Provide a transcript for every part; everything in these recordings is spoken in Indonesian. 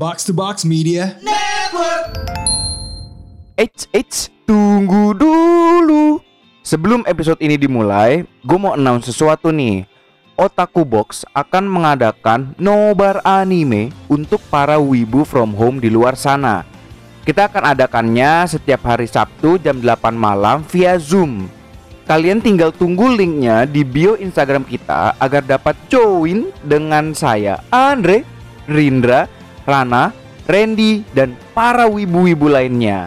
Box to Box Media. Eits, eits, tunggu dulu. Sebelum episode ini dimulai, gue mau announce sesuatu nih. Otaku Box akan mengadakan nobar anime untuk para wibu from home di luar sana. Kita akan adakannya setiap hari Sabtu jam 8 malam via Zoom. Kalian tinggal tunggu linknya di bio Instagram kita agar dapat join dengan saya, Andre, Rindra, Rana, Randy, dan para wibu-wibu lainnya.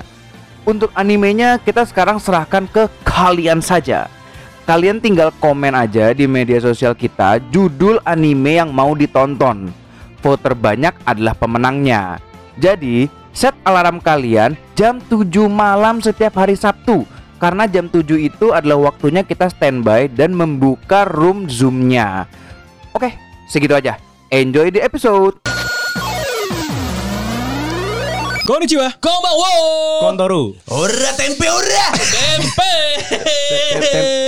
Untuk animenya kita sekarang serahkan ke kalian saja. Kalian tinggal komen aja di media sosial kita judul anime yang mau ditonton. Vote terbanyak adalah pemenangnya. Jadi, set alarm kalian jam 7 malam setiap hari Sabtu. Karena jam 7 itu adalah waktunya kita standby dan membuka room Zoom-nya. Oke, segitu aja. Enjoy the episode. Konnichiwa. Konbanwa. Kontoru. Ora tempe ora. Tempe.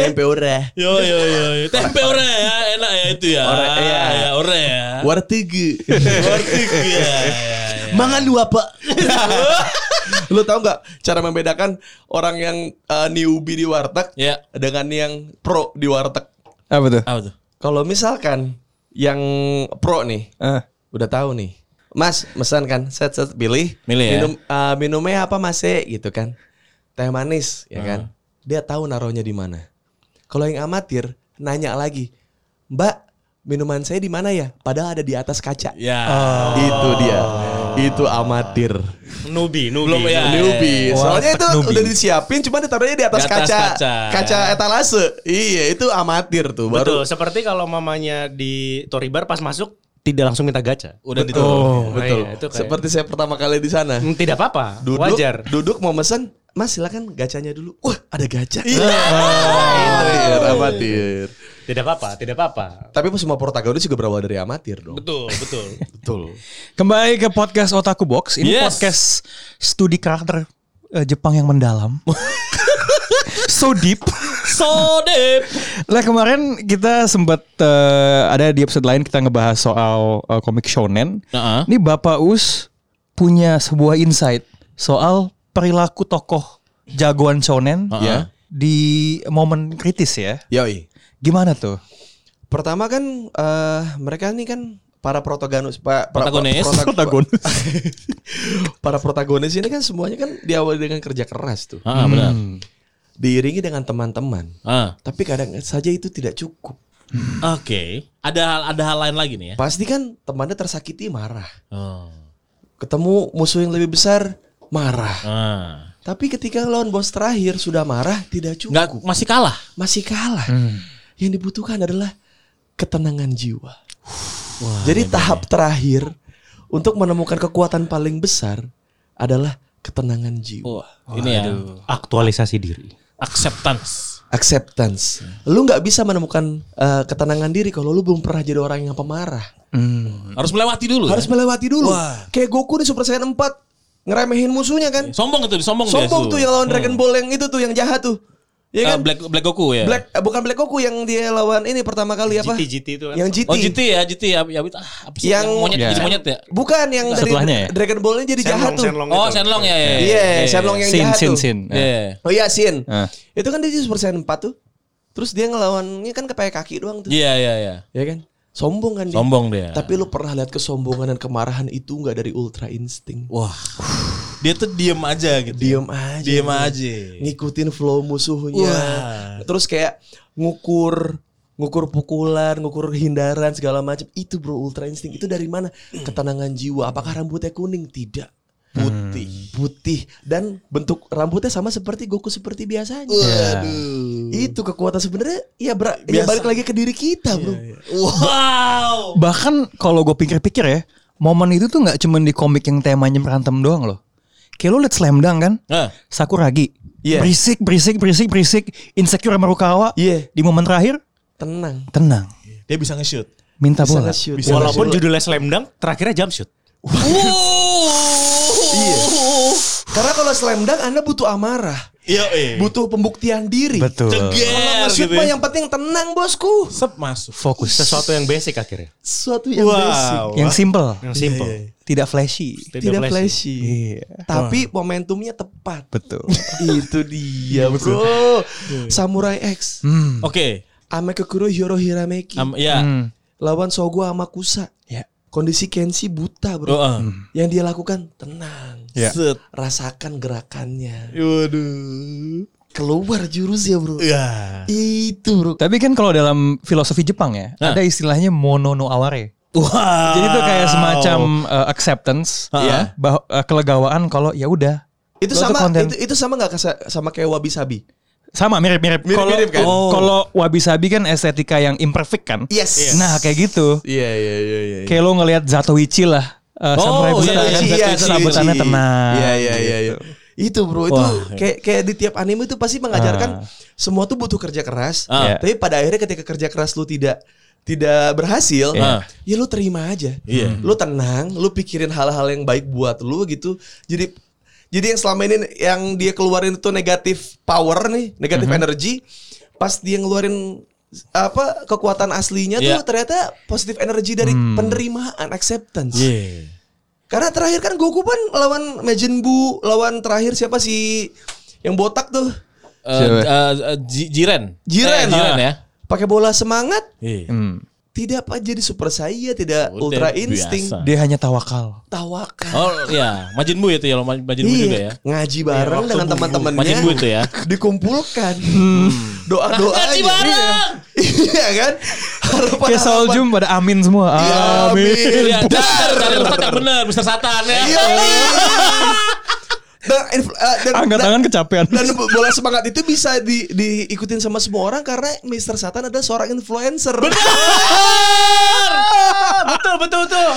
tempe ora. Yo yo yo. yo. Tempe ora ya, enak ya itu ya. Ora, iya. ya, ora ya. Warteg. Warteg ya. ya, ya. Mangan lu apa? lu tahu nggak cara membedakan orang yang uh, newbie di warteg Ya. dengan yang pro di warteg? Apa tuh? Apa tuh? Kalau misalkan yang pro nih, Ah. udah tahu nih. Mas, pesan kan, set set pilih. Milih ya? Minum uh, minumnya apa Mas E? gitu kan. Teh manis, ya kan. Dia tahu naruhnya di mana. Kalau yang amatir nanya lagi, "Mbak, minuman saya di mana ya?" Padahal ada di atas kaca. Ya. Itu dia. Itu amatir. Nubi, nubi. Belum ya. Newbie. Soalnya itu newbie. udah disiapin cuma ditaruhnya di atas, Di atas kaca, kaca. kaca. etalase. Iya, itu amatir tuh. Betul, Baru seperti kalau mamanya di Toribar pas masuk tidak langsung minta gacha. Udah betul. ditutup. Nah, betul. iya, itu kayak- Seperti saya pertama kali di sana. Hmm, tidak apa-apa, Duduk, wajar. duduk mau mesen, Mas silakan gacanya dulu. Wah, ada gacha. Iya. amatir, amatir. Tidak apa-apa, tidak apa-apa. Tapi semua protagonis juga berawal dari amatir dong. Betul, betul. Betul. Kembali ke podcast Otaku Box. Ini Yes. podcast studi karakter eh, Jepang yang mendalam. so deep. So deep. Lah kemarin kita sempat eh, ada di episode lain kita ngebahas soal eh, komik shonen. Heeh. Ini Bapak Us punya sebuah insight soal perilaku tokoh jagoan shonen Ya. di momen kritis ya. Yoi. Gimana tuh? Pertama kan eh, mereka ini kan para protagonis pa- pra- Protagonis. prota- Protagonis. para protagonis ini kan semuanya kan diawali dengan kerja keras tuh. Ah, benar. Diiringi dengan teman-teman. Ah. Tapi kadang saja itu tidak cukup. Oke. Ada hal ada hal lain lagi nih ya. Pasti kan temannya tersakiti marah. Oh. Ketemu musuh yang lebih besar marah. Ah. Tapi ketika lawan bos terakhir sudah marah tidak cukup. Enggak masih kalah. Masih kalah. Yang dibutuhkan adalah ketenangan jiwa. Jadi tahap terakhir untuk menemukan kekuatan paling besar adalah ketenangan jiwa. Wah, ini ya. Aktualisasi diri. Acceptance. Acceptance. Lu nggak bisa menemukan eh, ketenangan diri kalau lu belum pernah jadi orang yang pemarah. Harus melewati dulu. Harus ya? melewati dulu. Kayak Goku di Super Saiyan 4 ngeremehin musuhnya kan. Sombong itu, sombong dia Sombong tuh yang lawan Dragon Ball yang itu tuh yang jahat tuh. Ya kan? Black Black Goku ya. Black eh, bukan Black Goku yang dia lawan ini pertama kali apa? GT, GT itu kan. Yang GT. Oh GT ya, GT ya, ya ah, apa sih? Yang- yang monyet Ya. jadi monyet ya? Bukan yang dari Setelahnya ya? Dragon Ball-nya jadi jahat Shenlong, tuh. Shenlong Oh. Shenlong ya ya. Iya, Shenlong yang Sin jahat sin tuh. sin. Iya. Oh iya, Shin. Ah. Itu kan dia di Super Saiyan 4 tuh. Terus dia ngelawannya kan ke pakai kaki doang tuh. Iya, iya, iya. Ya kan? Sombong kan dia. Sombong dia. Tapi lu pernah lihat kesombongan dan kemarahan itu nggak dari ultra insting? Wah. Dia tuh diem aja gitu. Diem aja. Diem aja. Ngikutin flow musuhnya. Wah. Terus kayak ngukur ngukur pukulan, ngukur hindaran segala macam. Itu bro ultra insting. Itu dari mana? Ketenangan jiwa. Apakah rambutnya kuning? Tidak. Putih. Putih dan bentuk rambutnya sama seperti Goku seperti biasanya. Waduh. Itu kekuatan sebenarnya ya, bra- ya balik lagi ke diri kita, Bro. Wow. Bahkan kalau gue pikir-pikir ya, momen itu tuh nggak cuma di komik yang temanya berantem doang loh. Kayak lo liat Slam Dunk kan? Nah, Sakuragi. Iya. Berisik, berisik, berisik, berisik. Insecure sama Rukawa. Iya. Di momen terakhir, Tenang. tenang. dia bisa nge-shoot. Minta Bisa bola. nge-shoot. Walaupun judulnya Slam Dunk, terakhirnya jump shoot. Iya. Karena kalau slam dunk Anda butuh amarah. Iya, eh. butuh pembuktian diri. Betul. Kalau nge-shoot gitu mah ya. yang penting tenang bosku. Sep masuk. Fokus. Sesuatu yang basic akhirnya. Sesuatu yang Wow. basic, Yang simple. Yang simple. Iya, iya. Tidak flashy. tidak flashy. Iya. Tapi momentumnya tepat. Betul. Itu dia, Bro. Samurai X. Hmm. Oke. Amekekuro Hiro Hirameki. Am- ya. Hmm. lawan Sogo Amakusa. Ya. Kondisi Kenshi buta, Bro. Oh, ah. Yang dia lakukan tenang. Ya. Set. Rasakan gerakannya. Waduh. Keluar jurusnya, Bro. Ya. Itu, Bro. Tapi kan kalau dalam filosofi Jepang ya, Hah. ada istilahnya mono no aware. Wow. Jadi itu kayak semacam uh, acceptance, Ha. ya, bah- uh, kelegawaan kalau ya udah. Itu sama itu, itu sama nggak sama kayak Wabi Sabi? Sama mirip-mirip. Kalau Mirip-mirip kan? oh. kalau wabi sabi kan estetika yang imperfect kan. Yes. Nah kayak gitu. Iya, iya, iya, iya. Kayak lo ngelihat Zatoichi lah. Uh, samurai Oh, buta iya, kan. iya, Iya. Sabutannya tenang. Iya, iya, iya, iya. Itu bro, itu Wah. kayak kayak di tiap anime itu pasti mengajarkan Ah. semua tuh butuh kerja keras. Ah. Tapi pada akhirnya ketika kerja keras lu tidak tidak berhasil, Iya. ya lu terima aja. Iya. Lu tenang, lu pikirin hal-hal yang baik buat lu gitu. Jadi jadi yang selama ini yang dia keluarin itu negatif power nih, negatif Mhm. energy, pas dia ngeluarin apa kekuatan aslinya Iya. tuh ternyata positif energi dari penerimaan, acceptance. Iya. Karena terakhir kan Goku kan lawan Majin Buu, lawan terakhir siapa sih yang botak tuh? Eh, eh, eh, Ji- Jiren. Jiren. Eh, Jiren ya. Pakai bola semangat, Iya. Hmm. Tidak apa jadi super saya, tidak Udah ultra biasa. insting, Dia hanya tawakal. tawakal. Oh ya, Majin Buu itu ya, Majin Buu juga ya. ngaji bareng waktu dengan teman-temannya. Majin Buu itu ya. Dikumpulkan. Doa-doa Ngaji aja. bareng. Iya kan? Harapan Kayak Soljum pada amin semua. Iya, Amin. Iya, dar, cari tempat yang benar, Mister Satan ya. Iya. Dan, eh, dan, Angkat dan- tangan kecapean. dan bola semangat itu bisa di, diikutin sama semua orang karena Mr. Satan adalah seorang influencer. betul betul betul.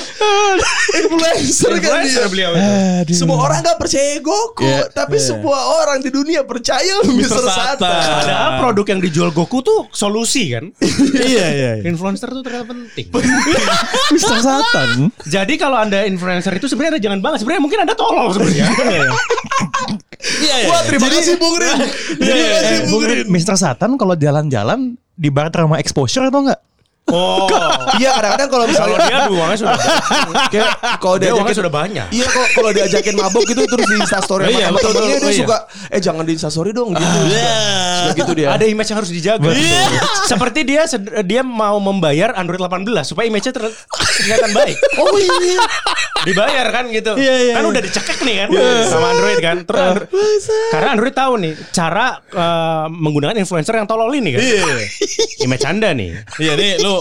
influencer kan Influencer dia. beliau itu. Semua orang gak percaya Goku, Iya, tapi semua orang di dunia percaya Mr. Satan. Satan. Padahal produk yang dijual Goku tuh solusi kan. Iya, iya. Influencer tuh ternyata penting. Mr. Satan. Jadi kalau anda influencer itu sebenarnya jangan banget. Sebenarnya mungkin anda tolol sebenarnya. Iya, iya. Wah terima kasih Bung Rin. Terima kasih Eh, Bung Rin. Mr. Satan kalau jalan-jalan di barter sama exposure atau enggak? Oh, Iya kadang-kadang kalau kalau misalnya dia uangnya sudah kayak kalau dia uangnya sudah banyak. Iya kok kalau diajakin mabok gitu terus di instastory Oh, sama iya, temen-temennya betul, dia oh, iya. suka eh jangan di instastory dong gitu. Iya. Suka gitu dia. Ada image yang harus dijaga. Seperti dia dia mau membayar Android 18 supaya image-nya ter- kelihatan baik. Oh iya. Dibayar kan gitu. Iya, iya, kan iya. udah dicekek nih kan sama Android kan. Terus Android- karena Android tahu nih cara eh, menggunakan influencer yang tolol ini kan. Iya. Image Anda nih. Iya nih lu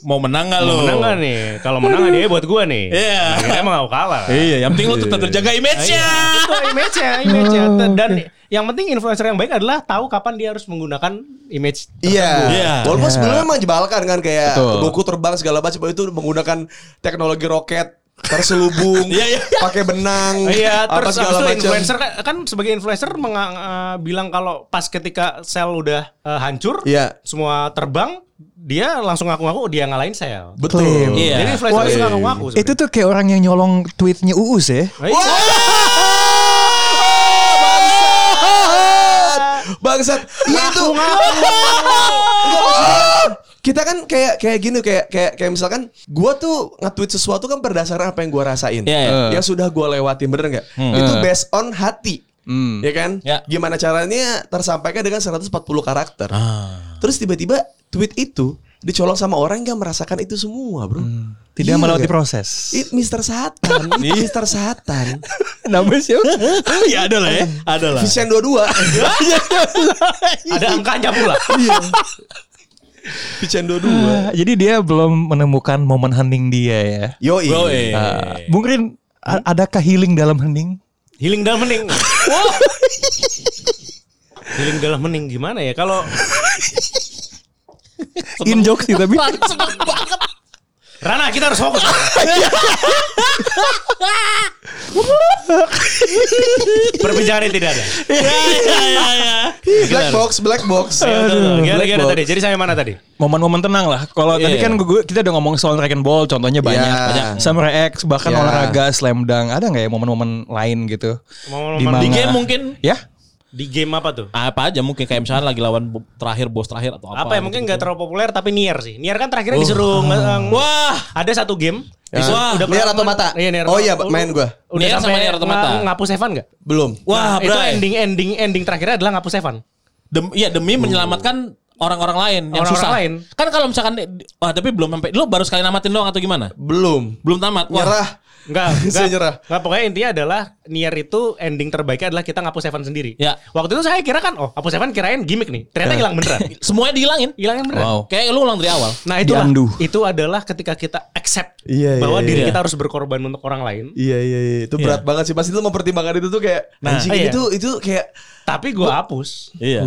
mau menang gak lu? Mau menang gak nih? Kalau menang hadiahnya buat gua nih. Iya. Akhirnya emang gak kalah. Iya, yang penting lu tetap terjaga image-nya. Itu image-nya, image-nya. Dan yang penting influencer yang baik adalah tahu kapan dia harus menggunakan image Iya. Iya. Walaupun Iya. sebelumnya memang jebalkan kan kayak Betul. Goku terbang segala macam itu menggunakan teknologi roket terselubung, Iya, iya. pakai benang, Iya, apa terus segala macam. influencer kan, kan sebagai influencer menga- eh, bilang kalau pas ketika sel udah eh, hancur, Iya. semua terbang, dia langsung ngaku-ngaku dia ngalahin sel. Betul. Iya. Jadi influencer Wah, suka iya. ngaku-ngaku. Itu tuh kayak orang yang nyolong tweetnya Uus ya. Bangsat. Bangsat. Iya itu. Kita kan kayak kayak gini kayak kayak kayak misalkan gua tuh nge-tweet sesuatu kan berdasarkan apa yang gua rasain. Iya, iya. Yang sudah gua lewatin bener nggak? Itu based on hati. Hmm. Ya kan? Ya. Gimana caranya tersampaikan dengan 140 karakter. Ah. Terus tiba-tiba tweet itu dicolong sama orang yang merasakan itu semua, Bro. Tidak Gila melewati proses. It Mr. Satan, It Mr. Satan. Namanya siapa? ya ada lah ya. Ada lah. Vision 22. Ada angkanya pula. Vision 22. Ah, Jadi dia belum menemukan momen hening dia ya. Yo, eh. Ah, Bung Rin, a- adakah healing dalam hening? Healing dalam hening. Healing dalam hening gimana ya? Kalau In jokes sih tapi. Rana kita harus fokus. Perbincangan ini tidak ada. Ya, ya, ya, ya. Black box, black box. Gimana, gimana box. tadi? Jadi saya mana tadi? Momen-momen tenang lah. Kalau tadi Iya. kan gue, kita udah ngomong soal Dragon Ball, contohnya banyak. Iya. banyak. Samurai X, bahkan Iya. olahraga, slam dunk. Ada nggak ya momen-momen lain gitu? Momen-momen Di Di game mungkin Ya? Di game apa tuh? Apa aja mungkin kayak misalnya lagi lawan terakhir bos terakhir atau apa. Apa, ya mungkin gitu. nggak terlalu populer tapi Nier sih. Nier kan terakhirnya disuruh nge- Wah, ada satu game. Ya. Disuruh- Wah, udah Nier pernah- Automata. Iya, Nier Oh iya, main gua. Udah Nier sama sampai Nier Automata. nga- ngapus Evan nggak? Belum. wah, Nah, itu ending ending ending terakhirnya adalah ngapus Evan. Dem, iya demi menyelamatkan orang-orang lain yang Orang-orang susah. lain. Kan kalau misalkan wah tapi belum sampai lu baru sekali namatin doang atau gimana? Belum. Belum tamat. Wah. Nyerah. Enggak, Saya enggak, nyerah. enggak, pokoknya intinya adalah Nier itu ending terbaiknya adalah kita ngapus Evan sendiri. Ya. Waktu itu saya kira kan, oh hapus Evan kirain gimmick nih. Ternyata hilang beneran. Semuanya dihilangin. Hilangin beneran. Wow. Kayak lu ulang dari awal. Nah itulah, Diandu. itu adalah ketika kita accept Iya, iya, bahwa iya. diri Iya. kita harus berkorban untuk orang lain. Iya iya iya itu berat banget sih pasti itu mempertimbangkan itu tuh kayak Nah, anjing iya. itu itu kayak Tapi gue hapus Iya.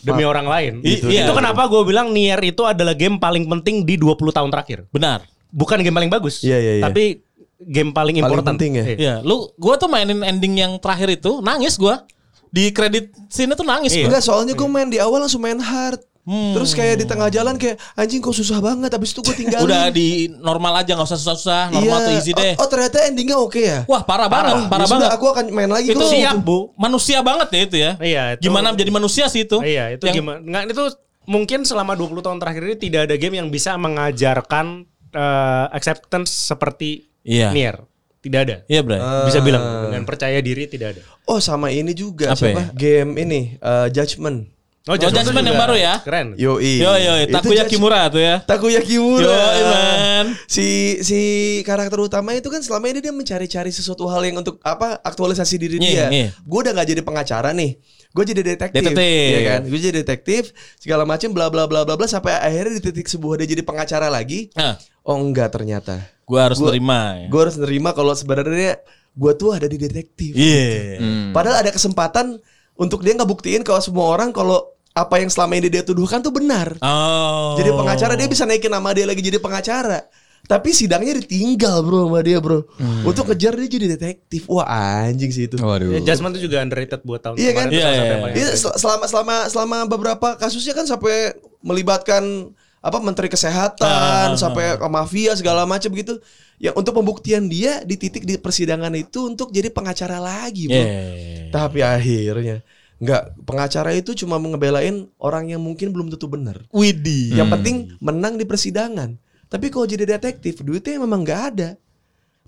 demi orang lain. I- Gitu. iya. Itu kenapa gue bilang Nier itu adalah game paling penting di 20 tahun terakhir. Benar. Bukan game paling bagus, Iya, iya, iya. tapi game paling Paling important. penting ya? Iya. Lu gua tuh mainin ending yang terakhir itu nangis gua. Di kredit sini tuh nangis Iya. gua. enggak soalnya gue main di awal langsung main hard terus kayak di tengah jalan kayak anjing kok susah banget habis itu gue tinggalin Udah di normal aja nggak usah susah-susah, normal Iya. tuh easy deh. oh, oh, ternyata endingnya oke ya Wah, parah, banget, parah Ya sudah, banget. aku akan main lagi itu siap, Bu. Manusia banget ya itu ya. Iya, itu- Gimana menjadi manusia sih itu? Iya, itu Yang- gimana? Nggak, itu mungkin selama 20 tahun terakhir ini tidak ada game yang bisa mengajarkan eh, acceptance seperti Iya. Nier. Tidak ada. Iya, Bray. Bisa bilang dengan percaya diri tidak ada. oh sama ini juga Apa siapa game ini eh, Judgment Oh, Judgment yang baru ya? Keren. Yoi Yo yo, Itu Takuya Kimura tuh ya. Takuya Kimura. Yoi, man. Si si karakter utama itu kan selama ini dia mencari-cari sesuatu hal yang untuk apa aktualisasi diri Iya, dia. iya. Gue udah nggak jadi pengacara nih. Gue jadi detektif. Detektif. Iya kan? Gue jadi detektif segala macam bla bla bla bla bla sampai akhirnya di titik sebuah dia jadi pengacara lagi. Nah, Oh enggak ternyata. gua harus Gua- nerima ya. Gue harus nerima kalau sebenarnya gue tuh ada di detektif. Iya. Padahal ada kesempatan untuk dia ngebuktiin kalau semua orang kalau apa yang selama ini dia tuduhkan tuh benar. Oh. Jadi pengacara dia bisa naikin nama dia lagi jadi pengacara. Tapi sidangnya ditinggal bro sama dia bro. Untuk kejar dia jadi detektif. Wah anjing sih itu. Waduh. Ya, Jasmine itu juga underrated buat tahun Iya kan? kemarin. Itu Iya, satu iya, Iya, selama selama selama beberapa kasusnya kan sampai melibatkan apa menteri kesehatan sampai ke mafia segala macam gitu. Yang untuk pembuktian dia di titik di persidangan itu untuk jadi pengacara lagi, bro. Iya. Tapi akhirnya nggak pengacara itu cuma ngebelain orang yang mungkin belum tentu benar. Widih. Yang penting menang di persidangan. Tapi kalau jadi detektif duitnya memang nggak ada.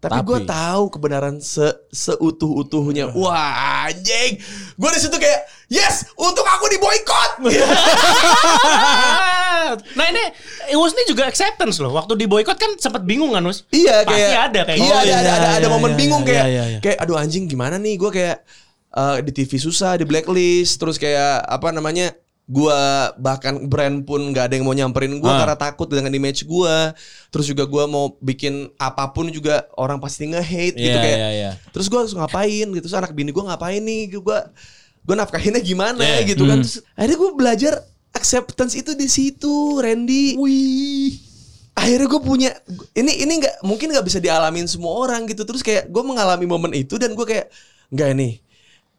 Tapi, Tapi- gue tahu kebenaran se seutuh-utuhnya. Wah anjing, gue di situ kayak yes untuk aku di boykot. nah ini Iwus ini juga acceptance loh. Waktu di boykot kan sempat bingung kan Us? iya Pasti kayak ada kayak iya gitu. ada iya, ada ada, ada iya, momen iya, bingung iya, kayak iya, iya. kayak aduh anjing gimana nih gue kayak eh, di TV susah di blacklist terus kayak apa namanya gua bahkan brand pun nggak ada yang mau nyamperin gua Ah. karena takut dengan image gua terus juga gua mau bikin apa pun juga orang pasti nge-hate gitu Iya, kayak iya, iya. terus gua harus ngapain gitu terus anak bini gua ngapain nih gua gua nafkahinnya gimana Yeah. gitu kan terus akhirnya gua belajar acceptance itu di situ Randy. Wih. Akhirnya gue punya ini ini nggak mungkin nggak bisa dialamin semua orang gitu. Terus kayak gue mengalami momen itu dan gue kayak nggak nih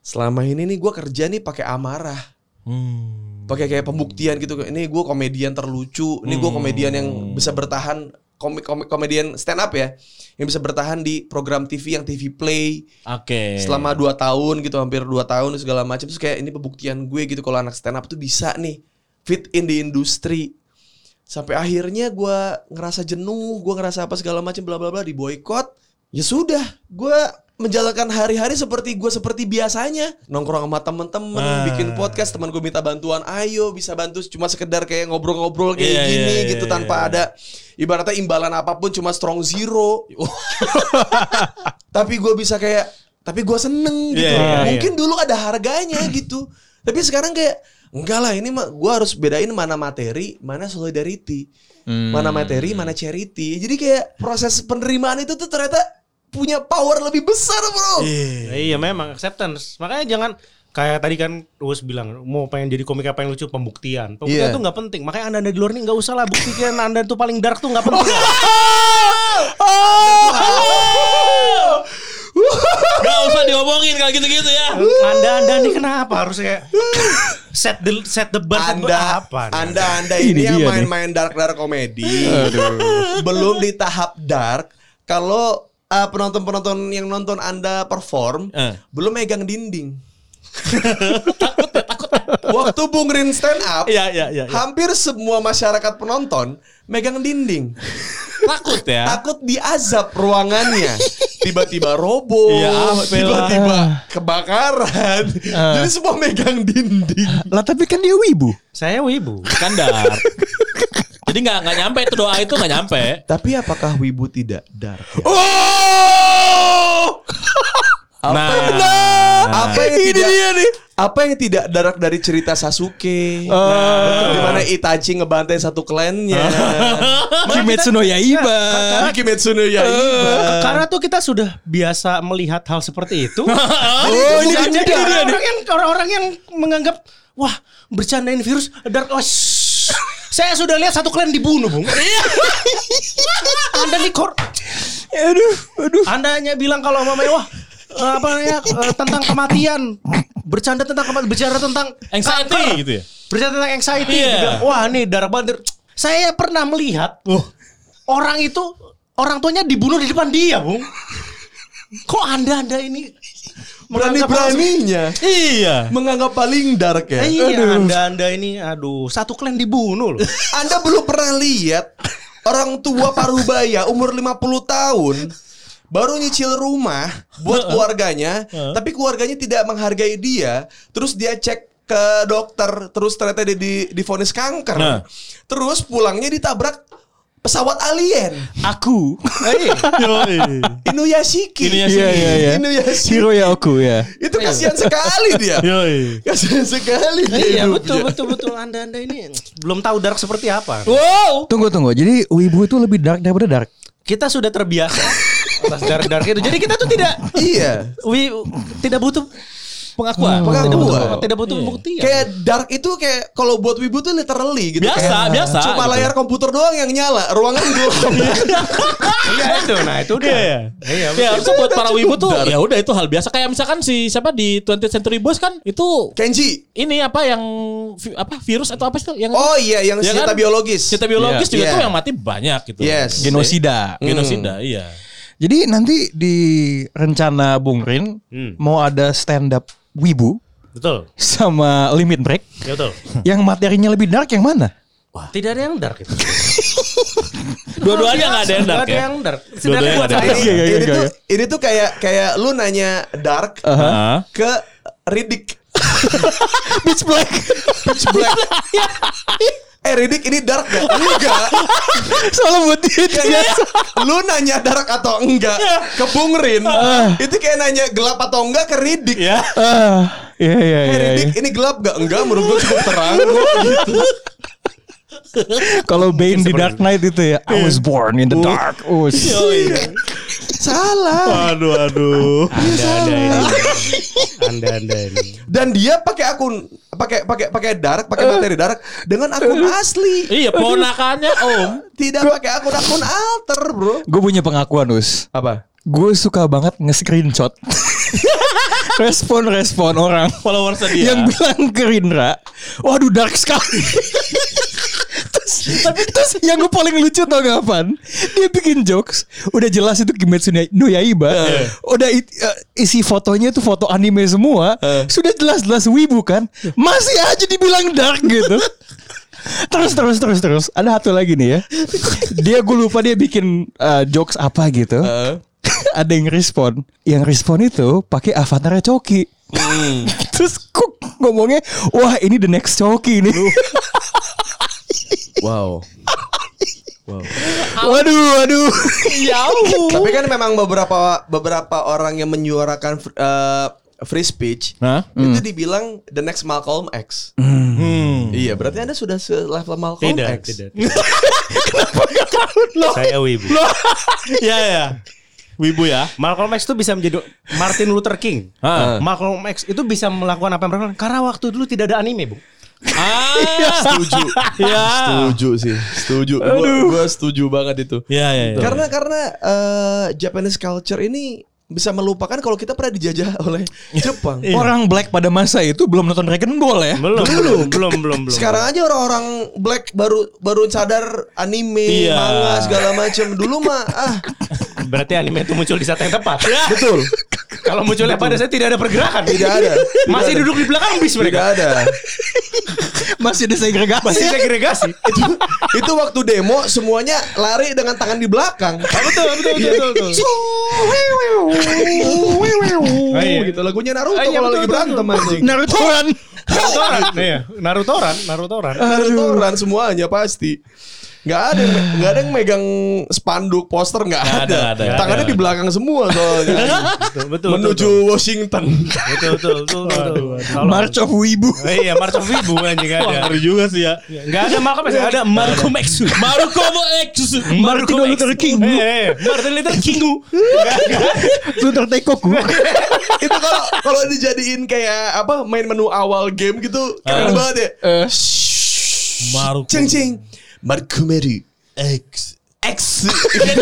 selama ini nih gue kerja nih pakai amarah. Hmm. pakai kayak pembuktian gitu. Ini gue komedian terlucu. Ini gue komedian yang bisa bertahan komik komik komedian stand up ya yang bisa bertahan di program TV yang TV Play. Oke. selama 2 tahun gitu hampir 2 tahun segala macam. Terus kayak ini pembuktian gue gitu kalau anak stand up tuh bisa nih fit in di industri sampai akhirnya gue ngerasa jenuh gue ngerasa apa segala macam bla bla bla di boykot ya sudah gue menjalankan hari-hari seperti gue seperti biasanya nongkrong sama temen-temen Ah. bikin podcast teman gue minta bantuan ayo bisa bantu cuma sekedar kayak ngobrol-ngobrol kayak Iya, gini iya, gitu iya, tanpa iya. ada ibaratnya imbalan apa pun cuma strong zero tapi gue bisa kayak tapi gue seneng gitu Iya, iya, iya. mungkin dulu ada harganya gitu tapi sekarang kayak enggak lah ini mah gue harus bedain mana materi mana solidarity mana materi mana charity jadi kayak proses penerimaan itu tuh ternyata punya power lebih besar bro Ya, iya memang acceptance. Makanya jangan kayak tadi kan Uus bilang mau pengen jadi komik apa yang lucu pembuktian. Pembuktian Iya. tuh nggak penting. Makanya anda anda di luar ini nggak usah lah buktikan anda tuh paling dark tuh nggak penting. Gak usah diomongin kalau gitu-gitu ya. anda anda nih kenapa harus kayak set the set the bar anda apa? anda anda ini, Ini yang main-main dark dark komedi belum di tahap dark kalau uh, penonton penonton yang nonton anda perform Eh. belum megang dinding Waktu Bung Rin stand up, Iya, iya, iya. iya. hampir semua masyarakat penonton megang dinding. Takut ya. Takut diazab ruangannya. Tiba-tiba roboh, apel tiba-tiba kebakaran. Jadi semua megang dinding. Lah tapi kan dia wibu. Saya wibu. Skandar. Jadi nggak nggak nyampe itu doa itu nggak nyampe. Tapi apakah Wibu tidak dark? Oh! Nah, Apa yang Ini tidak dia nih. Apa yang tidak darak dari cerita Sasuke? Oh. Nah, di mana Itachi ngebantai satu klannya. Kimetsu no Yaiba. Di Kimetsu no Yaiba. Karena tuh kita sudah biasa melihat hal seperti itu. Oh, ini dia, orang, yang orang-orang yang menganggap wah bercandain virus dark oh. Saya sudah lihat satu klan dibunuh, Bung. Anda di kor Aduh, aduh. Anda hanya bilang kalau mamanya wah eh, apa namanya eh, tentang kematian. Bercanda tentang bicara tentang anxiety kanker. gitu ya. Bercanda tentang anxiety. Dia bilang, Wah, nih darah banget. Saya pernah melihat orang itu orang tuanya dibunuh di depan dia, Bung. Kok Anda Anda ini menganggap Berani-beraninya Iya. menganggap paling dark ya. Iya, Anda Anda ini aduh, satu klan dibunuh loh. Anda belum pernah lihat orang tua parubaya umur 50 tahun baru nyicil rumah buat keluarganya, tapi keluarganya tidak menghargai dia, terus dia cek ke dokter, terus ternyata dia di divonis kanker. Nah. Terus pulangnya ditabrak pesawat alien. Aku. Inuyashiki. Inuyashiki. Iya, iya, iya. Inuyashiki. Ya aku ya. Itu kasihan sekali dia. Yoi. Kasihan sekali dia. Iya, betul betul betul. Anda Anda ini belum tahu dark seperti apa. Wow. Tunggu tunggu. Jadi wibu itu lebih dark daripada dark. Kita sudah terbiasa atas dark dark itu. Jadi kita tuh tidak Iya. wi, tidak butuh Pengakuan. tidak butuh Pengakuan. tidak butuh Iya. bukti. Kayak dark itu kayak kalau buat wibu tuh literally gitu. Biasa, Kayak biasa, Cuma gitu. layar komputer doang yang nyala, ruangan gelap. Iya itu. Nah, itu dia. Iya. Iya, Ya harusnya buat para wibu tuh ya udah itu hal biasa kayak misalkan si siapa di 20th Century Boys kan itu Kenji. ini apa yang apa virus atau apa sih tuh yang Oh iya yang Ya senjata kan? biologis. senjata biologis Iya. juga Iya. tuh yang mati banyak gitu. Yes. Genosida. Genosida, iya. Jadi nanti di rencana Bung Rin Hmm. mau ada stand up wibu Betul. sama limit break. Ya betul. Yang materinya lebih dark yang mana? Tidak ada yang dark itu. Dua-duanya nggak ada yang dark ada ya. yang dark. Dua-duanya Sedangkan nggak buat ada yang saya Ini, Iya, iya, ini iya, tuh iya. ini tuh kayak kayak lu nanya dark Hah? ke Riddick. Pitch black. Pitch black. Eh Riddick ini dark gak? Enggak. Soalnya buat dia. Kayak lu nanya dark atau enggak ke Bung Rin. Itu kayak nanya gelap atau enggak ke Riddick. Ya. Ah, iya iya Eh iya. Riddick iya. ini gelap gak? Enggak menurut gue cukup terang gitu. Kalau Bane di Dark Knight itu ya, I was born in the dark. Oh. Salah. Aduh aduh. Anda Anda ini. Anda Anda ini. Dan dia pakai akun pakai pakai pakai dark, pakai materi dark dengan akun asli. Iya ponakannya Om. Tidak pakai akun-akun alter, Bro. Gue punya pengakuan, Us. Apa? Gue suka banget nge-screenshot respon-respon orang Followers dia. yang bilang ke Rindra, waduh dark sekali. Terus, terus yang gue paling lucu tau gak apaan? Dia bikin jokes, udah jelas itu Kimetsu no Yaiba, udah i- eh, isi fotonya tuh foto anime semua, sudah jelas-jelas wibu kan, masih aja dibilang dark gitu. Terus terus terus terus ada satu lagi nih ya. Dia gue lupa dia bikin eh, jokes apa gitu. ada yang respon. Yang respon itu pakai avatarnya Coki. Terus kok ngomongnya, wah ini the next Coki nih. Wow. Wow. waduh, waduh. Jauh. Tapi kan memang beberapa beberapa orang yang menyuarakan eh, free speech Hah? itu dibilang the next Malcolm X. Iya, berarti Anda sudah selevel Malcolm Tidak, X. tidak. Saya wibu. Ya ya. Wibu ya. Malcolm X itu bisa menjadi Martin Luther King. Ah. Malcolm X itu bisa melakukan apa yang mereka karena waktu dulu tidak ada anime, Bu. Ah, setuju. Ya. Setuju sih, setuju. Gua, gua setuju banget itu. Ya ya. ya. Karena karena eh, Japanese culture ini bisa melupakan kalau kita pernah dijajah oleh Jepang. Orang black pada masa itu belum nonton Dragon Ball ya. Belum, belum, belum, belum, belum. Sekarang aja orang-orang black baru baru sadar anime, Iya. manga segala macam. Dulu mah ah berarti anime itu muncul di saat yang tepat. betul. Kalau munculnya pada saya tidak ada pergerakan. Tidak ada. Masih Tidak ada. duduk di belakang bis Tidak mereka. ada. Masih ada segregasi. Masih segregasi. itu, itu waktu demo semuanya lari dengan tangan di belakang. betul, betul, betul, betul. Oh, iya. gitu lagunya Naruto Ah, iya, kalau betul, lagi betul, berantem anjing. Narutoan. Narutoran. Iya, Narutoran, Narutoran. Narutoran semuanya pasti. Gak ada yang, nggak ada yang megang spanduk poster nggak Nggak ada. ada, ada. Tangannya di belakang semua soalnya. Betul, betul. Menuju Washington. Betul, betul, betul, betul. Tolong. March of Wibu. Eh, Iya, March of Wibu anjing ada. Wah, ngeri juga sih ya. Enggak ada Malcolm X, ada Malcolm X. Malcolm X. Martin Luther King. Eh, eh, Martin Luther King. Luther Teikoku. itu kalau kalau dijadiin kayak apa main menu awal game gitu keren banget ya. Eh, Malcolm. Ceng ceng. Markumeru X X kayak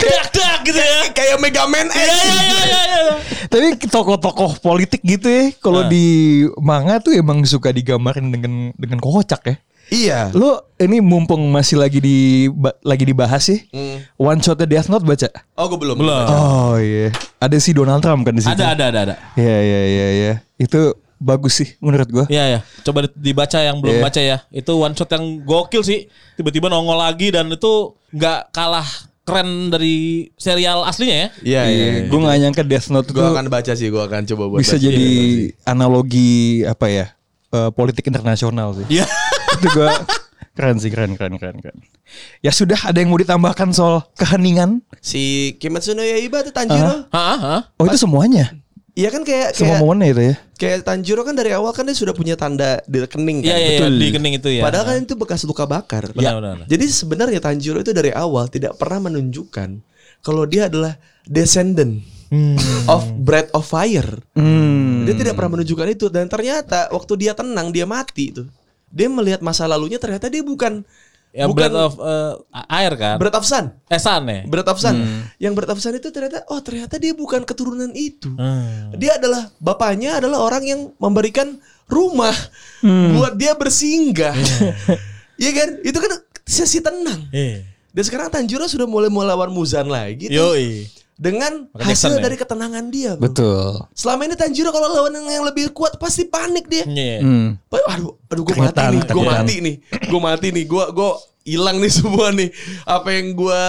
dak dak gitu ya. kayak Mega Man X. Iya iya iya iya. iya. Tapi tokoh-tokoh politik gitu ya, kalau Ah. di manga tuh emang suka digambarin dengan dengan kocak ya. Iya. Lo ini mumpung masih lagi di ba- lagi dibahas sih. Hmm. One Shot Death Note baca? Oh gue belum. Belum. Oh iya. Ada si Donald Trump kan di situ. Ada ada ada ada. Iya iya iya iya. Itu bagus sih menurut gua. Iya ya, coba di- dibaca yang belum Iya. baca ya. Itu one shot yang gokil sih. Tiba-tiba nongol lagi dan itu nggak kalah keren dari serial aslinya ya. Iya iya. Gue gak nyangka Death Note Gue akan baca sih. Gue akan coba buat. bisa baca. jadi analogi apa ya? eh, politik internasional sih. Iya. itu gua keren sih keren keren keren keren. Ya sudah ada yang mau ditambahkan soal keheningan? si Kimetsu no Yaiba tuh Tanjiro. Hah? Oh itu semuanya. Iya kan kayak Semua kayak momennya itu ya. kayak Tanjiro kan dari awal kan dia sudah punya tanda di rekening kan. Iya iya iya, di kening itu ya. Padahal kan itu bekas luka bakar. Benar, benar, benar. Jadi sebenarnya Tanjiro itu dari awal tidak pernah menunjukkan kalau dia adalah descendant of breath of fire. Hmm. Dia tidak pernah menunjukkan itu dan ternyata waktu dia tenang dia mati itu. Dia melihat masa lalunya ternyata dia bukan Ya bukan Breath of eh, air kan. breath of sun. eh sun ya. Breath of sun. Yang breath of sun itu ternyata oh ternyata dia bukan keturunan itu. Hmm. Dia adalah bapaknya adalah orang yang memberikan rumah buat dia bersinggah. Iya kan? Itu kan sesi tenang. Iya. Dan sekarang Tanjiro sudah mulai melawan Muzan lagi tuh. Dengan Michael hasil Jackson ya? dari ketenangan dia. Bro. Betul. Selama ini Tanjiro kalau lawan yang, lebih kuat pasti panik dia. Iya. Hmm. Aduh, aduh gue mati nih, gue mati nih, gue mati nih, gue gue hilang nih semua nih. Apa yang gue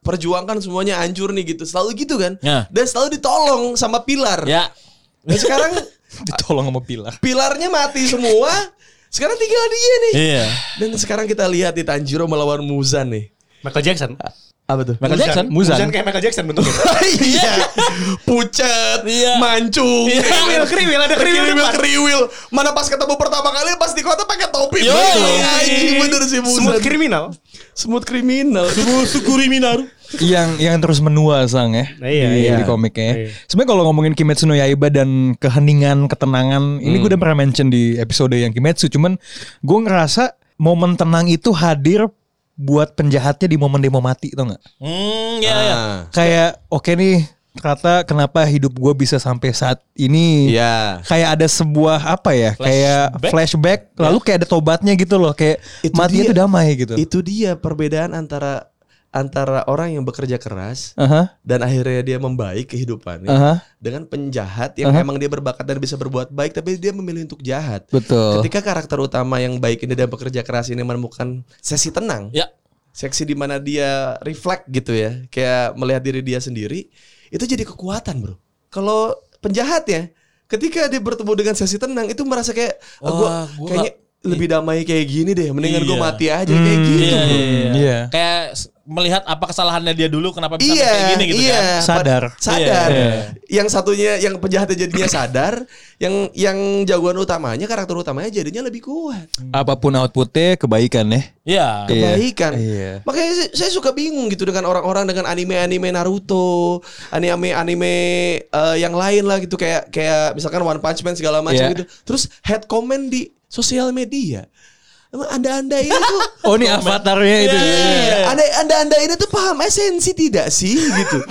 perjuangkan semuanya hancur nih gitu. Selalu gitu kan. Ya. Dan selalu ditolong sama pilar. Ya. Dan sekarang Ditolong sama pilar. pilarnya mati semua. Sekarang tinggal dia nih. Iya. Dan sekarang kita lihat di Tanjiro melawan Muzan nih. Michael Jackson. Apa tuh? Michael Jackson. Muzan. kayak Michael Jackson bentuknya. iya. Pucat, Iya. mancung. kriwil, kriwil, ada kriwil kriwil, kriwil. Mana pas ketemu pertama kali pas di kota pakai topi. Yo, iya. Anjing bener sih Muzan. Smooth kriminal. Smooth kriminal. Sukuri Minaru. yang yang terus menua sang ya Nah, iya, di, iya. di komiknya. Iya. Sebenarnya kalau ngomongin Kimetsu no Yaiba dan keheningan, ketenangan, ini gue udah pernah mention di episode yang Kimetsu. Cuman gue ngerasa momen tenang itu hadir buat penjahatnya di momen dia mau mati, tau nggak? Hmm, ya ya. Ah. Kayak oke nih, kata kenapa hidup gue bisa sampai saat ini? Iya. Kayak ada sebuah apa ya? Kayak Flashback? flashback, lalu kayak ada tobatnya gitu loh, kayak Itu matinya dia. tuh damai gitu. Itu dia perbedaan antara antara orang yang bekerja keras Aha, dan akhirnya dia membaik kehidupannya aha, dengan penjahat yang Aha. memang dia berbakat dan bisa berbuat baik tapi dia memilih untuk jahat. betul. Ketika karakter utama yang baik ini dan bekerja keras ini menemukan sesi tenang, Ya. seksi di mana dia reflect gitu ya, kayak melihat diri dia sendiri, itu jadi kekuatan, Bro. Kalau penjahat ya, ketika dia bertemu dengan sesi tenang itu merasa kayak "Ah, gua, Wah, gua kayaknya lebih damai kayak gini deh, mendingan gue Iya. mati aja kayak gitu. Iya, iya, iya. Iya. Kayak melihat apa kesalahannya dia dulu kenapa bisa Iya, sampai kayak gini gitu iya. kan. Sadar. Sadar. Iya. Yang satunya yang penjahatnya jadinya sadar, yang yang jagoan utamanya karakter utamanya jadinya lebih kuat. Apa pun outputnya kebaikan ya. Iya. Iya. Kebaikan. Iya. Makanya saya, saya suka bingung gitu dengan orang-orang dengan anime-anime Naruto, anime-anime eh, yang lain lah gitu kayak kayak misalkan One Punch Man segala macam Iya. gitu. Terus head comment di sosial media. Emang anda-anda ini tuh Oh ini avatarnya itu. Iya, anda anda anda ini tuh paham esensi tidak sih gitu.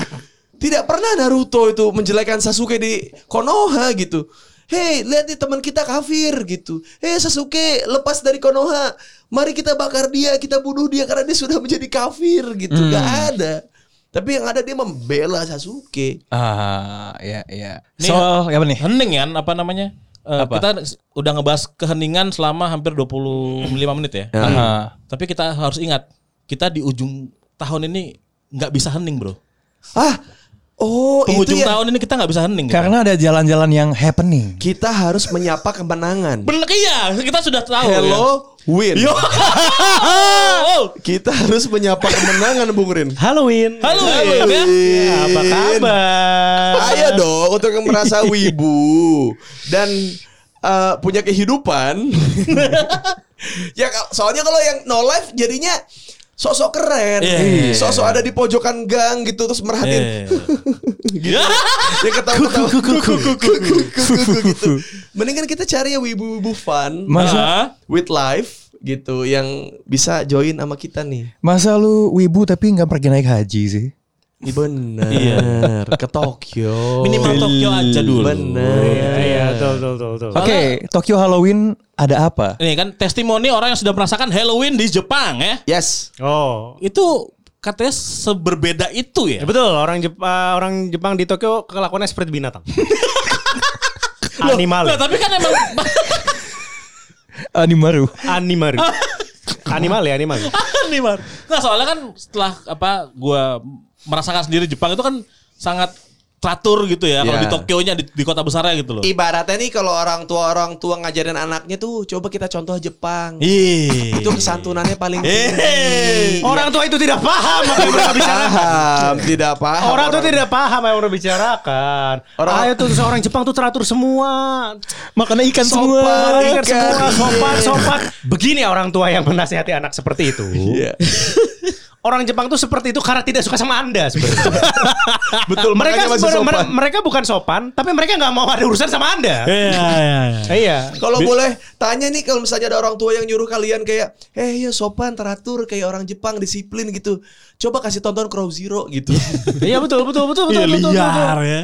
Tidak pernah Naruto itu menjelekan Sasuke di Konoha gitu. Hei, lihat nih teman kita kafir gitu. Hei Sasuke, lepas dari Konoha. Mari kita bakar dia, kita bunuh dia karena dia sudah menjadi kafir gitu. Gak ada. Tapi yang ada dia membela Sasuke. Ah, ya, ya. Soal apa nih? Hening kan apa namanya? Eh, Apa? Kita udah ngebahas keheningan selama hampir 25 menit ya. Aha. Tapi kita harus ingat, kita di ujung tahun ini nggak bisa hening, Bro. Ah, oh Penghujung itu ya. tahun ini kita nggak bisa hening. kita. Karena ada jalan-jalan yang happening. Kita harus menyapa kemenangan. Bener iya, kita sudah tahu. Hello, win. Ya. Oh, Kita harus menyapa kemenangan, Bung Rin. Halloween. halo, ya. Ya, apa kabar? Ayo dong untuk yang merasa wibu dan eh, punya kehidupan. ya soalnya kalau yang no life jadinya sosok keren. Iya. Sosok ada di pojokan gang gitu terus merhatiin Eh. gitu. ya ketawa-ketawa gitu. Mendingan kita cari ya wibu-wibu fun Masa with life gitu yang bisa join sama kita nih. masa lu wibu tapi nggak pergi naik haji sih? Bener. Iya. Ke Tokyo. Minimal Tokyo aja dulu. Bener. Iya, iya, betul, betul, betul, betul. Oke, Tokyo Halloween ada apa? Ini kan testimoni orang yang sudah merasakan Halloween di Jepang ya. Yes. Oh, Itu katanya seberbeda itu ya. Ya betul, orang Jepang orang Jepang di Tokyo kelakuannya seperti binatang. Animal. Nah, tapi kan emang Animaru. Animal. Animal ya, animal. animal. Nah, soalnya kan setelah apa gua merasakan sendiri Jepang itu kan sangat teratur gitu ya kalau Iya. di Tokyo-nya di, di kota besarnya gitu loh. Ibaratnya nih kalau orang tua orang tua ngajarin anaknya tuh coba kita contoh Jepang. Ih. Itu kesantunannya paling tinggi. Orang tua itu tidak paham apa yang mereka bicarakan. Paham, tidak paham. Orang tua tidak paham apa yang mereka bicarakan. Orang- Ayo tuh seorang Jepang tuh teratur semua. Makan ikan Sopan. semua. Ingat Ikan. semua sopan Iya. sopan. Begini orang tua yang menasihati anak seperti itu. Iya. Orang Jepang tuh seperti itu karena tidak suka sama Anda sebenarnya. Betul, mereka sebenarnya- sopan. mere- mereka bukan sopan, tapi mereka nggak mau ada urusan sama Anda. Iya, iya, iya. Iya. Kalau boleh tanya nih kalau misalnya ada orang tua yang nyuruh kalian kayak eh ya sopan teratur kayak orang Jepang disiplin gitu. Coba kasih tonton Crow Zero gitu. Iya betul betul betul betul Iya, liar betul. ya. Iya.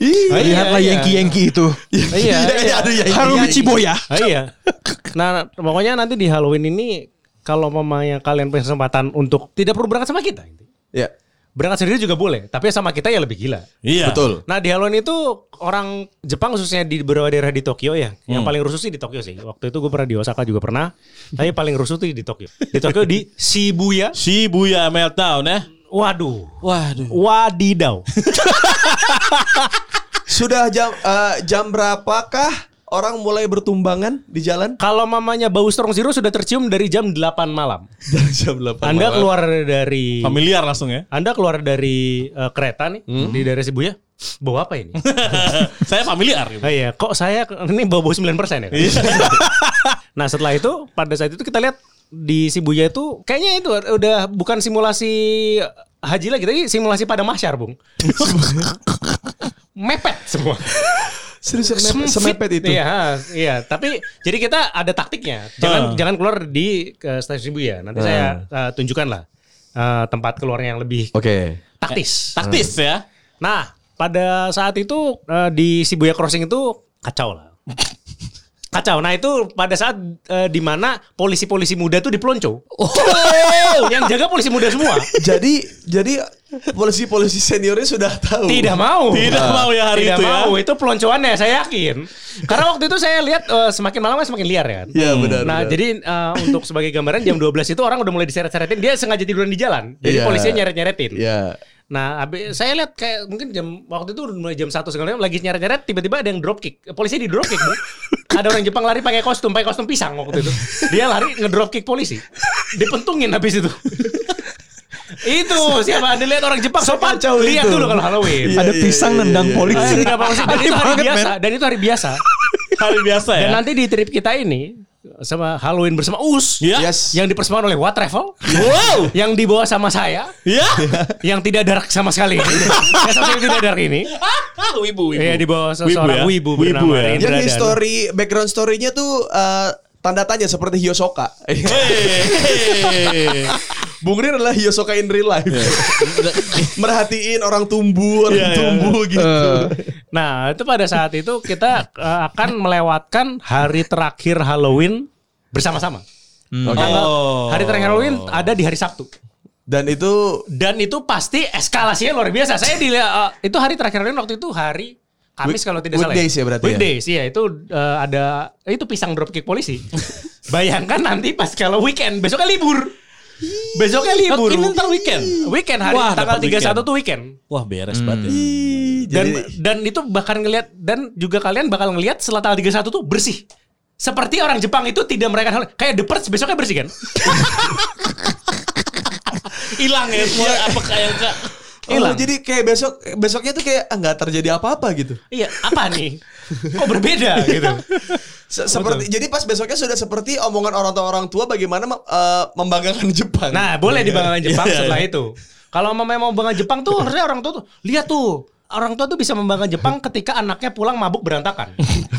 Iya, Lihatlah iya. Yengki-Yengki itu. Iya, Iya, iya. aduh, ya, Harumi iya, iya. Ah, iya. Nah, pokoknya nanti di Halloween ini kalau mamanya kalian punya kesempatan untuk tidak perlu berangkat sama kita. Ya. Berangkat sendiri juga boleh, tapi sama kita ya lebih gila. Iya. Betul. Nah di Halloween itu orang Jepang khususnya di beberapa daerah di Tokyo ya, yang paling rusuh sih di Tokyo sih. Waktu itu gue pernah di Osaka juga pernah, tapi paling rusuh tuh di Tokyo. Di Tokyo di Shibuya. Shibuya meltdown ya. Waduh, Waduh. wadidaw. Sudah jam eh, jam berapakah orang mulai bertumbangan di jalan? Kalau mamanya bau strong zero sudah tercium dari jam 8 malam. jam 8 Anda keluar dari Familiar langsung ya. Anda keluar dari eh, kereta nih di daerah Shibuya. Bau apa ini? Saya familiar gitu. Oh iya, kok saya ini bau bau 9% ya? nah, setelah itu pada saat itu kita lihat di Shibuya itu kayaknya itu udah bukan simulasi haji lagi, tapi simulasi pada masyar, Bung. Mepet semua. Serius semepet, semepet itu. Iya, iya. Tapi jadi kita ada taktiknya. Jangan Ah. jangan keluar di ke stasiun Shibuya. Nanti saya eh, tunjukkan lah eh, tempat keluarnya yang lebih Oke. taktis. Taktis ya. Nah, pada saat itu eh, di Shibuya Crossing itu kacau lah. Kacau. Nah itu pada saat eh, di mana polisi-polisi muda tuh dipelonco. Oh. yang jaga polisi muda semua. jadi jadi polisi-polisi seniornya sudah tahu. Tidak mau. Tidak mau ya hari Tidak itu ya. mau. Itu peloncoannya saya yakin. Karena waktu itu saya lihat eh, semakin malam semakin liar ya. Iya, benar, Nah benar. jadi eh, untuk sebagai gambaran jam 12 itu orang udah mulai diseret-seretin. Dia sengaja tiduran di jalan. Jadi Iya. polisinya nyeret-nyeretin. Iya. Nah, abis, saya lihat kayak mungkin jam waktu itu udah mulai jam satu segala macam lagi nyeret-nyeret tiba-tiba ada yang drop kick. Polisi di drop kick, Bu. ada orang Jepang lari pakai kostum, pakai kostum pisang waktu itu. Dia lari ngedrop kick polisi. Dipentungin habis itu. itu siapa Anda lihat orang Jepang sopan Sekacau lihat itu. dulu kalau Halloween. Iya, Ada iya, pisang iya, nendang iya. polisi. Sih. Dan itu hari biasa. Dan itu hari biasa. Hari biasa ya. Dan nanti di trip kita ini sama Halloween bersama Us Ya. Yes. yang dipersembahkan oleh What Travel Wow. yang dibawa sama saya Ya. yang tidak dark sama sekali. yang sama sekali tidak dark ini. wibu, wibu. Iya di bawah seorang wibu, Wibu bernama ya. Indra Yang Dan. history background story-nya tuh eh, tanda tanya seperti Hyosoka. Hei. Bung Rin adalah Hyosoka in real life. Merhatiin orang tumbuh, orang Iya, iya. tumbuh gitu. Nah itu pada saat itu kita eh, akan melewatkan hari terakhir Halloween bersama-sama. Oke. Tanggal- Oh. Hari terakhir Halloween ada di hari Sabtu. Dan itu Dan itu pasti eskalasinya luar biasa. Saya dilihat eh, itu hari terakhir kalian waktu itu hari Kamis kalau tidak salah. weekdays ya berarti ya? Weekdays, iya itu eh, ada itu pisang dropkick polisi. Bayangkan nanti pas kalau weekend, besoknya libur. Besoknya libur. Ini ntar weekend. Weekend hari Wah, tanggal dapat 31 weekend. tuh weekend. Wah beres banget ya. Dan jadi dan itu bakal ngelihat dan juga kalian bakal ngelihat setelah tanggal 31 tuh bersih. Seperti orang Jepang itu tidak merayakan hal kayak The Purge besoknya bersih kan? Hilang ya semua apa kayak enggak. Oh, hilang. jadi kayak besok besoknya tuh kayak ah, nggak terjadi apa-apa gitu. Iya, apa nih? Kok berbeda gitu? Se- seperti jadi pas besoknya sudah seperti omongan orang tua orang tua bagaimana eh, membanggakan Jepang. Nah, boleh dibanggakan Jepang Iya, setelah iya. itu. Kalau mau memang bangga Jepang tuh harusnya orang tua tuh lihat tuh. Orang tua tuh bisa membanggakan Jepang ketika anaknya pulang mabuk berantakan.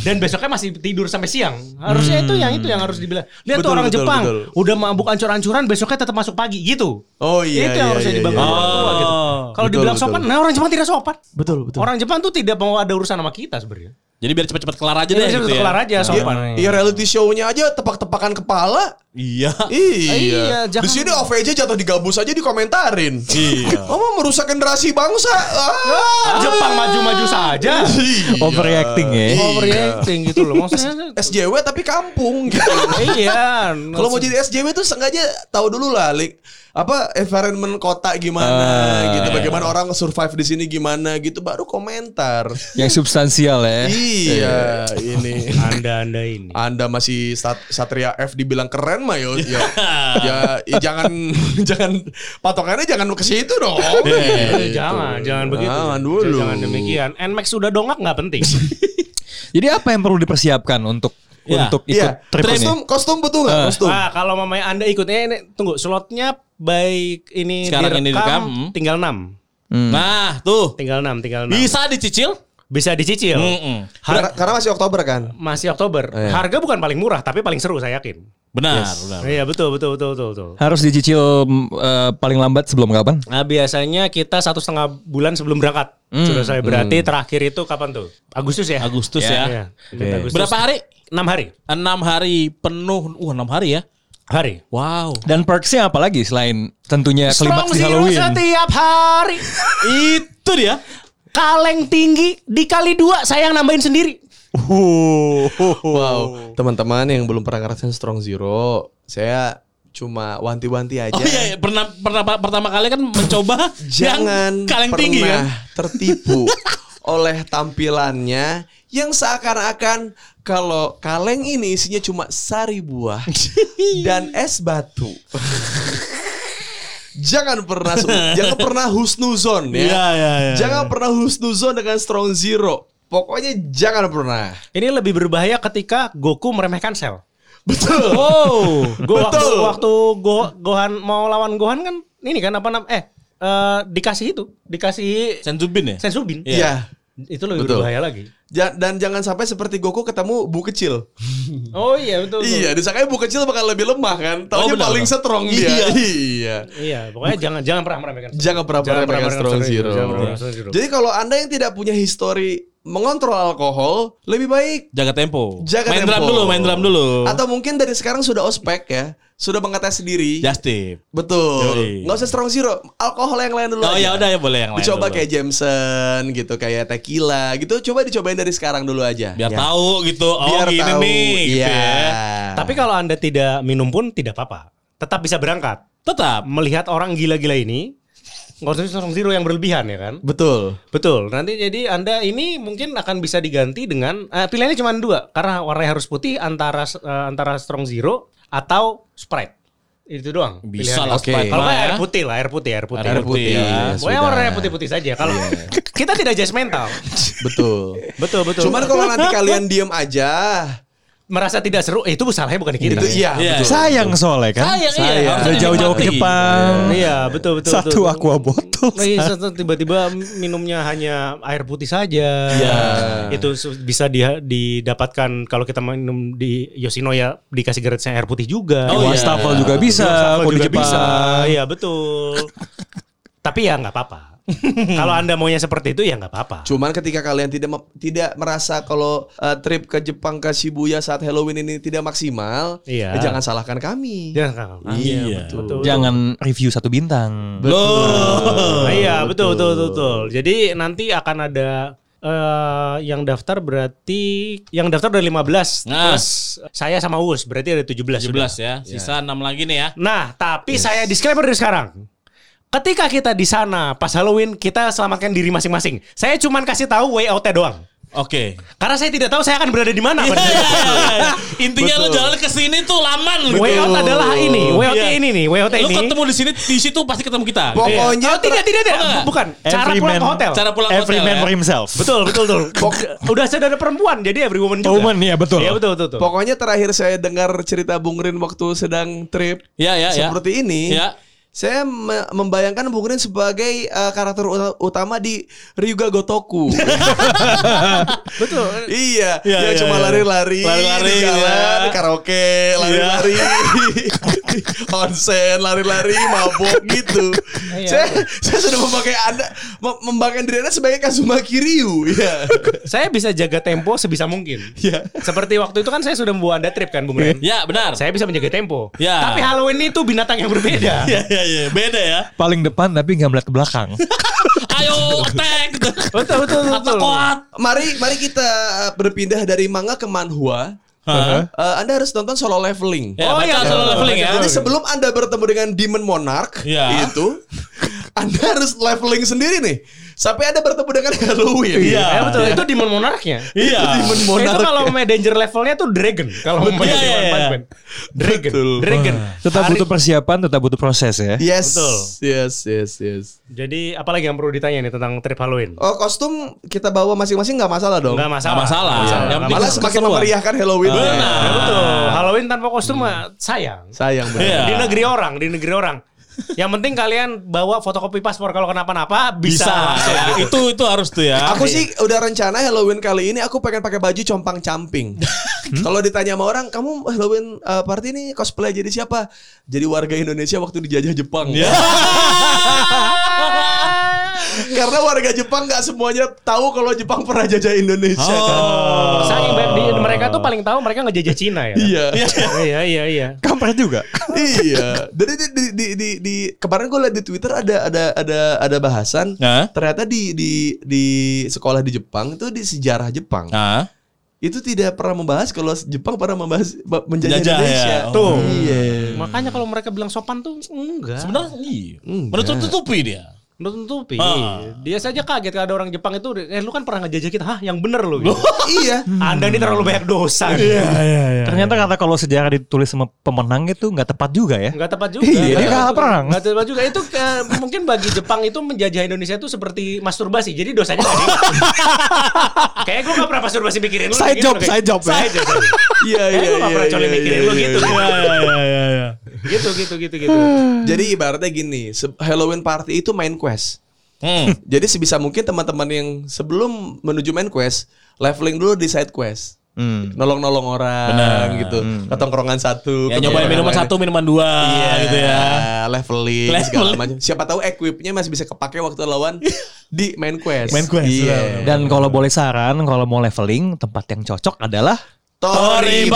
Dan besoknya masih tidur sampai siang. Harusnya itu yang itu yang harus dibilang. Lihat tuh Betul, orang betul, Jepang betul. udah mabuk ancur-ancuran besoknya tetap masuk pagi gitu. Oh iya. itu yang iya, harusnya iya, dibanggakan iya. orang tua gitu. Kalau dibilang betul. sopan, nah orang Jepang tidak sopan. Betul betul. Orang Jepang tuh tidak mau ada urusan sama kita sebenarnya. Jadi biar cepet-cepet kelar aja Jadi deh harus gitu ya. kelar aja sopan. Iya reality show-nya aja tepak-tepakan kepala. Iya. Iya. Iya, jangan- Di sini OVJ jatuh digabus aja dikomentarin. Iya. Kamu merusak generasi bangsa. Ah. Jepang maju-maju saja. Iya. Overreacting ya. Overreacting gitu loh. Maksudnya SJW tapi kampung gitu. iya. Kalau mau jadi SJW tuh sengaja tahu dulu lah, Lik. Apa environment kota gimana Ah, gitu, iya. bagaimana orang survive di sini gimana gitu, baru komentar. Yang substansial ya. iya, ini. Anda Anda ini. Anda masih Sat- Satria F dibilang keren mah yo, ya, ya, ya jangan jangan patokannya jangan ke situ dong. Eh, Gitu. jangan, jangan begitu. Jangan dulu. Jangan demikian. Nmax sudah dongak nggak penting. Jadi apa yang perlu dipersiapkan untuk Iya. untuk ikut Iya, trip ini? kostum kostum butuh nggak Eh. kostum? Nah, kalau mamanya Anda ikutnya ini tunggu slotnya baik ini Sekarang ini direkam, direkam, hmm. tinggal 6. Hmm. Nah, tuh. Tinggal 6, tinggal 6. Bisa dicicil? Bisa dicicil. Mm-mm. Karena, karena masih Oktober kan. Masih Oktober. Iya. Harga bukan paling murah, tapi paling seru saya yakin. Benar, benar. Iya, betul, betul, betul, betul, betul. Harus dicicil mm, eh, paling lambat sebelum kapan? Nah, biasanya kita satu setengah bulan sebelum berangkat. Hmm. Sudah saya berarti terakhir itu kapan tuh? Agustus ya? Agustus Iya. ya. Iya. Agustus. Berapa hari? 6 hari. Enam hari penuh. Wah, enam hari ya. Hari. Wow. Dan perksnya apa lagi selain tentunya klimaks di Zero Halloween? setiap hari. Itu dia. Kaleng tinggi dikali dua saya yang nambahin sendiri. Wow, teman-teman yang belum pernah ngerasain Strong Zero, saya cuma wanti-wanti aja. Oh iya, iya. pernah pernah pertama kali kan mencoba Jangan yang kaleng pernah tinggi kan. tertipu oleh tampilannya yang seakan-akan kalau kaleng ini isinya cuma sari buah dan es batu. jangan pernah jangan pernah husnuzon ya. Iya, iya, iya. Jangan pernah husnuzon dengan Strong Zero. Pokoknya jangan pernah. Ini lebih berbahaya ketika Goku meremehkan Cell. Betul. Oh. Waktu Betul. waktu Go, Gohan mau lawan Gohan kan ini kan apa nam eh eh, dikasih itu, dikasih Sensubin ya? Sensubin. Iya. Itu lebih Betul. berbahaya lagi. Ja- Dan jangan sampai seperti Goku ketemu Bu kecil. Oh iya betul. betul. Iya, disangkanya Bu kecil bakal lebih lemah kan. Taunya benar, paling benar. strong dia. Iya. Iya. Iya, pokoknya jangan jangan pernah meremehkan. Jangan pernah meremehkan Strong Zero. Jangan Strong Zero. Jadi kalau Anda yang tidak punya histori mengontrol alkohol, lebih baik Jaga tempo. jaga main tempo. drum dulu, main drum dulu. Atau mungkin dari sekarang sudah ospek ya, sudah mengetes sendiri. Just tip. Betul. Yoi. Nggak usah Strong Zero, alkohol yang lain dulu Oh ya udah ya boleh yang lain. Dicoba dulu. kayak Jameson gitu, kayak tequila gitu. Coba dicobain dari sekarang dulu aja. biar Ya. tahu gitu. Oh Biar gini tahu. nih gitu Iya. ya. Tapi kalau Anda tidak minum pun tidak apa-apa. Tetap bisa berangkat. Tetap. Melihat orang gila-gila ini konsumsi Strong Zero yang berlebihan ya kan? Betul. Betul. Nanti jadi Anda ini mungkin akan bisa diganti dengan eh, pilihannya cuma dua karena warnanya harus putih antara eh, antara Strong Zero atau Sprite. Itu doang. Bisa lah Oke. Sprite Kalau ya. air putih lah, air putih, air putih. Air putih ya. Pokoknya sudah. warnanya putih-putih saja. Kalau kita tidak judgmental. Betul. betul, betul. Cuman kalau nanti kalian diem aja, merasa tidak seru, eh, itu salahnya bukan di kita. itu iya, Iya. betul. Sayang soalnya kan. Sayang, iya. Sayang. Harusnya Udah jauh-jauh ke. Jepang. Iya, betul betul. Satu betul, aqua botol. Iya, satu tiba-tiba minumnya hanya air putih saja. Iya. Itu bisa di- didapatkan kalau kita minum di Yoshinoya dikasih gratisnya air putih juga. Oh, iya. wastafel juga bisa. Wastafel Kalau di juga Jepang. bisa. Iya, betul. Tapi ya nggak apa-apa. Kalau Anda maunya seperti itu ya nggak apa-apa. Cuman ketika kalian tidak tidak merasa kalau uh, trip ke Jepang ke Shibuya saat Halloween ini tidak maksimal, Iya. ya jangan salahkan kami. Jangan. Iya. betul. Jangan review satu bintang. Nah, iya betul betul betul. betul. Jadi nanti akan ada eh yang daftar berarti yang daftar udah 15 Nah. terus saya sama Us berarti ada 17 sudah. 17 ya. Sisa 6 lagi nih ya. Nah, tapi saya disclaimer dari sekarang. Ketika kita di sana pas Halloween kita selamatkan diri masing-masing. Saya cuman kasih tahu way out-nya doang. Oke. Karena saya tidak tahu saya akan berada di mana itu. iya, iya. Intinya lu jalan ke sini tuh laman gitu. Way out adalah ini, way out Iya. ini nih, way out ini. ketemu di sini di situ pasti ketemu kita. Pokoknya Oh, tidak, tidak, tidak. Oh. Bukan. Cara Every pulang man- ke hotel. Cara pulang ke Every hotel man ya. for himself. Betul, betul, betul. Udah sudah ada perempuan, jadi every woman juga. Woman, iya, betul. Iya, betul, betul, betul. Pokoknya terakhir saya dengar cerita Bung Rin waktu sedang trip Iya, iya, iya. seperti ini. Iya. Saya me- membayangkan Bung Rin sebagai uh, karakter uta- utama di Ryuga Gotoku. Betul. iya, Iya, dia iya, cuma iya. lari-lari, Lari-lari, di jalan, iya. karaoke, lari-lari, onsen, lari-lari, mabok gitu. Iya. saya, saya sudah memakai anda, mem- membayangkan diri anda sebagai Kazuma Kiryu. Iya. Saya bisa jaga tempo sebisa mungkin. Iya. Seperti waktu itu kan saya sudah membawa Anda trip kan, Bung Ren. Ya, benar. Saya bisa menjaga tempo. Ya. Tapi Halloween itu binatang yang berbeda. Iya, iya, iya. Beda ya. Paling depan tapi nggak melihat ke belakang. Ayo attack. Betul, betul, betul. Kuat. Mari, mari kita uh, berpindah dari manga ke manhwa. Hah? Uh, anda harus nonton solo leveling. Ya, Oh, iya, solo leveling ya. Jadi sebelum Anda bertemu dengan Demon Monarch Iya. itu, Anda harus leveling sendiri nih. Sampai Anda bertemu dengan Halloween. Iya. Ya, betul. Itu Demon Monarchnya. Iya. Demon Itu Monarch. kalau main danger levelnya tuh Dragon. Kalau main Iya, Demon iya, iya. Punishment. Dragon. Betul. Dragon. Tetap Hari- butuh persiapan, tetap butuh proses ya. Yes. Betul. Yes, yes, yes. Jadi apalagi yang perlu ditanya nih tentang trip Halloween? Oh, kostum kita bawa masing-masing nggak masalah dong. Enggak masalah. Nggak masalah. Nggak Yang penting Malah semakin memeriahkan Halloween. Benar. Ya, betul. Halloween tanpa kostum mah sayang. Sayang benar. Iya. Di negeri orang, di negeri orang. Yang penting kalian bawa fotokopi paspor kalau kenapa-napa bisa. Bisa. langsung Ya, gitu. itu itu harus tuh ya. Aku sih udah rencana Halloween kali ini aku pengen pakai baju compang camping. Kalau ditanya sama orang, kamu Halloween uh, party ini cosplay jadi siapa? Jadi warga Indonesia waktu dijajah Jepang. Ya. Karena warga Jepang nggak semuanya tahu kalau Jepang pernah jajah Indonesia. Oh. Saking ba- di, mereka tuh paling tahu mereka ngejajah Cina ya. Iya. iya, iya, iya. Kampret juga. iya. Jadi di, di, di, di, di- kemarin gue liat di Twitter ada ada ada ada bahasan. Hah? Ternyata di di di sekolah di Jepang itu di sejarah Jepang Hah? itu tidak pernah membahas kalau Jepang pernah membahas menjajah Jajah Indonesia. ya. Tuh. Iya. Makanya kalau mereka bilang sopan tuh enggak. Sebenarnya iya. Enggak. Menutup tutupi dia. Nutupi. Ah. Dia saja kaget kalau ada orang Jepang itu, eh lu kan pernah ngejajah kita. Hah, yang bener lu. Gitu. iya. Anda ini terlalu banyak dosa. Ternyata kata kalau sejarah ditulis sama pemenang itu nggak tepat juga ya. Enggak tepat juga. Iya, dia Nggak kalah perang. nggak tepat juga. Itu eh, mungkin bagi Jepang itu menjajah Indonesia itu seperti masturbasi. Jadi dosanya nggak diingat. Kayak gue gak pernah masturbasi mikirin lu. Side gitu, job, kayak- side job ya. Side job. side job. Iya Kayak iya gue gak pernah coli mikirin lu gitu. iya. Gitu, gitu, gitu, gitu. Jadi ibaratnya gini, Halloween party itu main quest. Hmm. Jadi sebisa mungkin teman-teman yang sebelum menuju main quest, leveling dulu di side quest. Hmm. Nolong-nolong orang Benar. gitu. Ke tongkrongan satu. Ya nyobain minuman lain. satu, minuman dua Iya, gitu ya. Leveling, Leveling. segala macam. Siapa tahu equipnya masih bisa kepake waktu lawan di main quest. Main quest, Iya. Dan kalau boleh saran, kalau mau leveling, tempat yang cocok adalah Toribar.